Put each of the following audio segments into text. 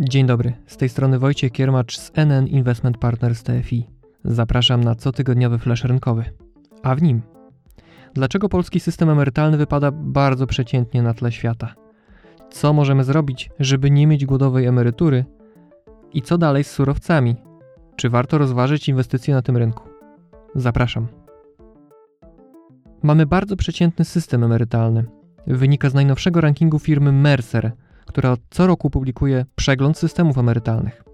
Dzień dobry, z tej strony Wojciech Kiermacz z NN Investment Partners TFI. Zapraszam na cotygodniowy flash rynkowy. A w nim Dlaczego polski system emerytalny wypada bardzo przeciętnie na tle świata? Co możemy zrobić, żeby nie mieć głodowej emerytury? I co dalej z surowcami? Czy warto rozważyć inwestycje na tym rynku? Zapraszam. Mamy bardzo przeciętny system emerytalny. Wynika z najnowszego rankingu firmy Mercer, która co roku publikuje przegląd systemów emerytalnych.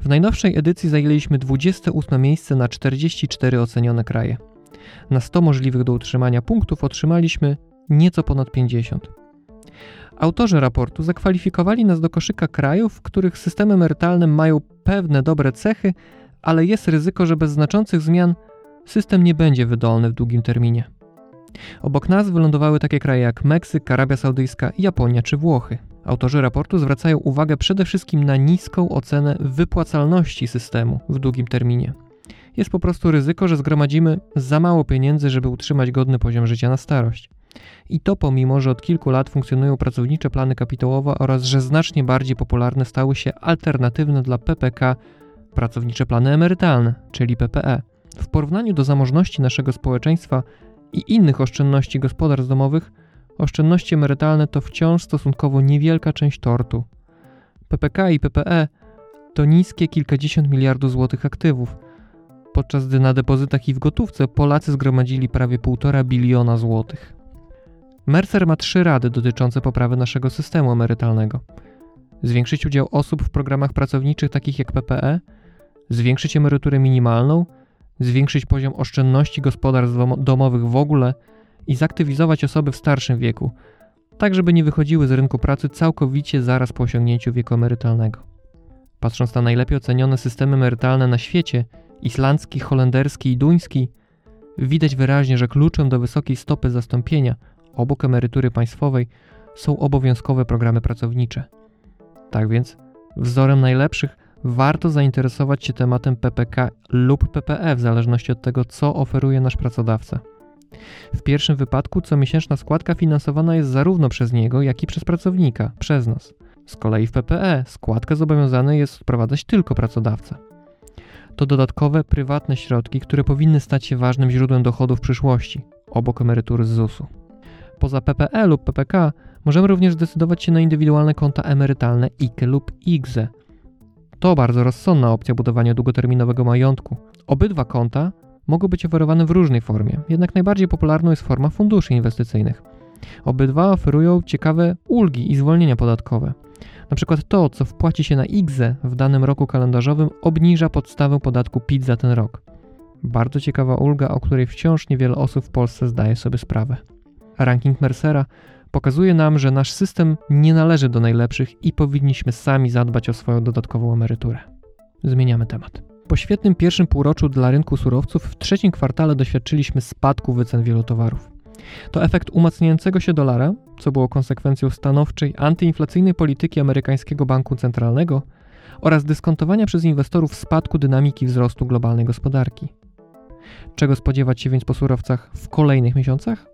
W najnowszej edycji zajęliśmy 28 miejsce na 44 ocenione kraje. Na 100 możliwych do utrzymania punktów otrzymaliśmy nieco ponad 50. Autorzy raportu zakwalifikowali nas do koszyka krajów, w których systemy emerytalne mają pewne dobre cechy, ale jest ryzyko, że bez znaczących zmian system nie będzie wydolny w długim terminie. Obok nas wylądowały takie kraje jak Meksyk, Arabia Saudyjska, Japonia czy Włochy. Autorzy raportu zwracają uwagę przede wszystkim na niską ocenę wypłacalności systemu w długim terminie. Jest po prostu ryzyko, że zgromadzimy za mało pieniędzy, żeby utrzymać godny poziom życia na starość. I to pomimo, że od kilku lat funkcjonują pracownicze plany kapitałowe oraz że znacznie bardziej popularne stały się alternatywne dla PPK pracownicze plany emerytalne, czyli PPE. W porównaniu do zamożności naszego społeczeństwa i innych oszczędności gospodarstw domowych, oszczędności emerytalne to wciąż stosunkowo niewielka część tortu. PPK i PPE to niskie kilkadziesiąt miliardów złotych aktywów, podczas gdy na depozytach i w gotówce Polacy zgromadzili prawie 1,5 biliona złotych. Mercer ma trzy rady dotyczące poprawy naszego systemu emerytalnego. Zwiększyć udział osób w programach pracowniczych takich jak PPE, zwiększyć emeryturę minimalną, zwiększyć poziom oszczędności gospodarstw domowych w ogóle i zaktywizować osoby w starszym wieku, tak żeby nie wychodziły z rynku pracy całkowicie zaraz po osiągnięciu wieku emerytalnego. Patrząc na najlepiej ocenione systemy emerytalne na świecie, islandzki, holenderski i duński, widać wyraźnie, że kluczem do wysokiej stopy zastąpienia obok emerytury państwowej są obowiązkowe programy pracownicze. Tak więc, wzorem najlepszych warto zainteresować się tematem PPK lub PPE w zależności od tego, co oferuje nasz pracodawca. W pierwszym wypadku comiesięczna składka finansowana jest zarówno przez niego, jak i przez pracownika, przez nas. Z kolei w PPE składkę zobowiązany jest wprowadzać tylko pracodawca to dodatkowe, prywatne środki, które powinny stać się ważnym źródłem dochodów w przyszłości, obok emerytury z ZUS-u. Poza PPE lub PPK możemy również zdecydować się na indywidualne konta emerytalne IKE lub IGZE. To bardzo rozsądna opcja budowania długoterminowego majątku. Obydwa konta mogą być oferowane w różnej formie, jednak najbardziej popularną jest forma funduszy inwestycyjnych. Obydwa oferują ciekawe ulgi i zwolnienia podatkowe. Na przykład to, co wpłaci się na IGZE w danym roku kalendarzowym, obniża podstawę podatku PIT za ten rok. Bardzo ciekawa ulga, o której wciąż niewiele osób w Polsce zdaje sobie sprawę. Ranking Mercera pokazuje nam, że nasz system nie należy do najlepszych i powinniśmy sami zadbać o swoją dodatkową emeryturę. Zmieniamy temat. Po świetnym pierwszym półroczu dla rynku surowców w trzecim kwartale doświadczyliśmy spadku wycen wielu towarów. To efekt umacniającego się dolara, co było konsekwencją stanowczej antyinflacyjnej polityki amerykańskiego banku centralnego oraz dyskontowania przez inwestorów spadku dynamiki wzrostu globalnej gospodarki. Czego spodziewać się więc po surowcach w kolejnych miesiącach?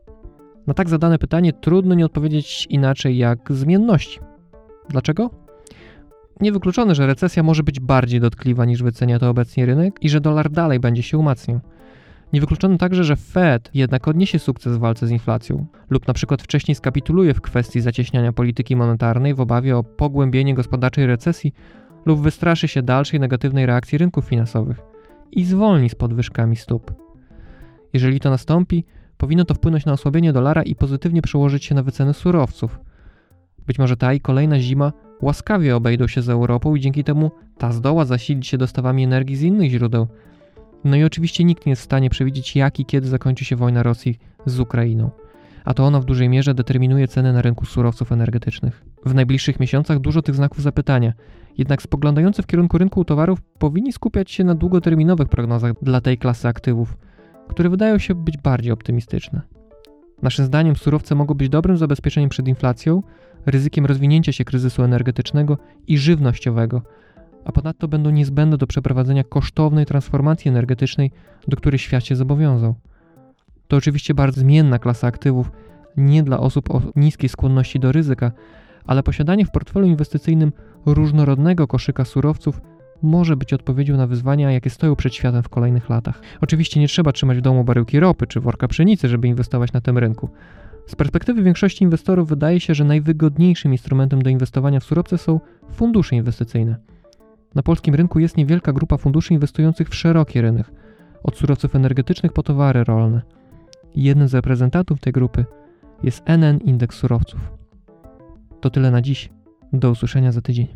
Na tak zadane pytanie trudno nie odpowiedzieć inaczej jak zmienności. Dlaczego? Niewykluczone, że recesja może być bardziej dotkliwa niż wycenia to obecnie rynek i że dolar dalej będzie się umacniał. Niewykluczone także, że Fed jednak odniesie sukces w walce z inflacją lub na przykład wcześniej skapituluje w kwestii zacieśniania polityki monetarnej w obawie o pogłębienie gospodarczej recesji lub wystraszy się dalszej negatywnej reakcji rynków finansowych i zwolni z podwyżkami stóp. Jeżeli to nastąpi, powinno to wpłynąć na osłabienie dolara i pozytywnie przełożyć się na wyceny surowców. Być może ta i kolejna zima łaskawie obejdą się z Europą i dzięki temu ta zdoła zasilić się dostawami energii z innych źródeł, no i oczywiście nikt nie jest w stanie przewidzieć, jak i kiedy zakończy się wojna Rosji z Ukrainą. A to ona w dużej mierze determinuje ceny na rynku surowców energetycznych. W najbliższych miesiącach dużo tych znaków zapytania, jednak spoglądający w kierunku rynku towarów powinni skupiać się na długoterminowych prognozach dla tej klasy aktywów, które wydają się być bardziej optymistyczne. Naszym zdaniem surowce mogą być dobrym zabezpieczeniem przed inflacją, ryzykiem rozwinięcia się kryzysu energetycznego i żywnościowego, a ponadto będą niezbędne do przeprowadzenia kosztownej transformacji energetycznej, do której świat się zobowiązał. To oczywiście bardzo zmienna klasa aktywów, nie dla osób o niskiej skłonności do ryzyka, ale posiadanie w portfelu inwestycyjnym różnorodnego koszyka surowców może być odpowiedzią na wyzwania, jakie stoją przed światem w kolejnych latach. Oczywiście nie trzeba trzymać w domu baryłki ropy czy worka pszenicy, żeby inwestować na tym rynku. Z perspektywy większości inwestorów wydaje się, że najwygodniejszym instrumentem do inwestowania w surowce są fundusze inwestycyjne. Na polskim rynku jest niewielka grupa funduszy inwestujących w szeroki rynek, od surowców energetycznych po towary rolne. Jednym z reprezentantów tej grupy jest NN Indeks Surowców. To tyle na dziś. Do usłyszenia za tydzień.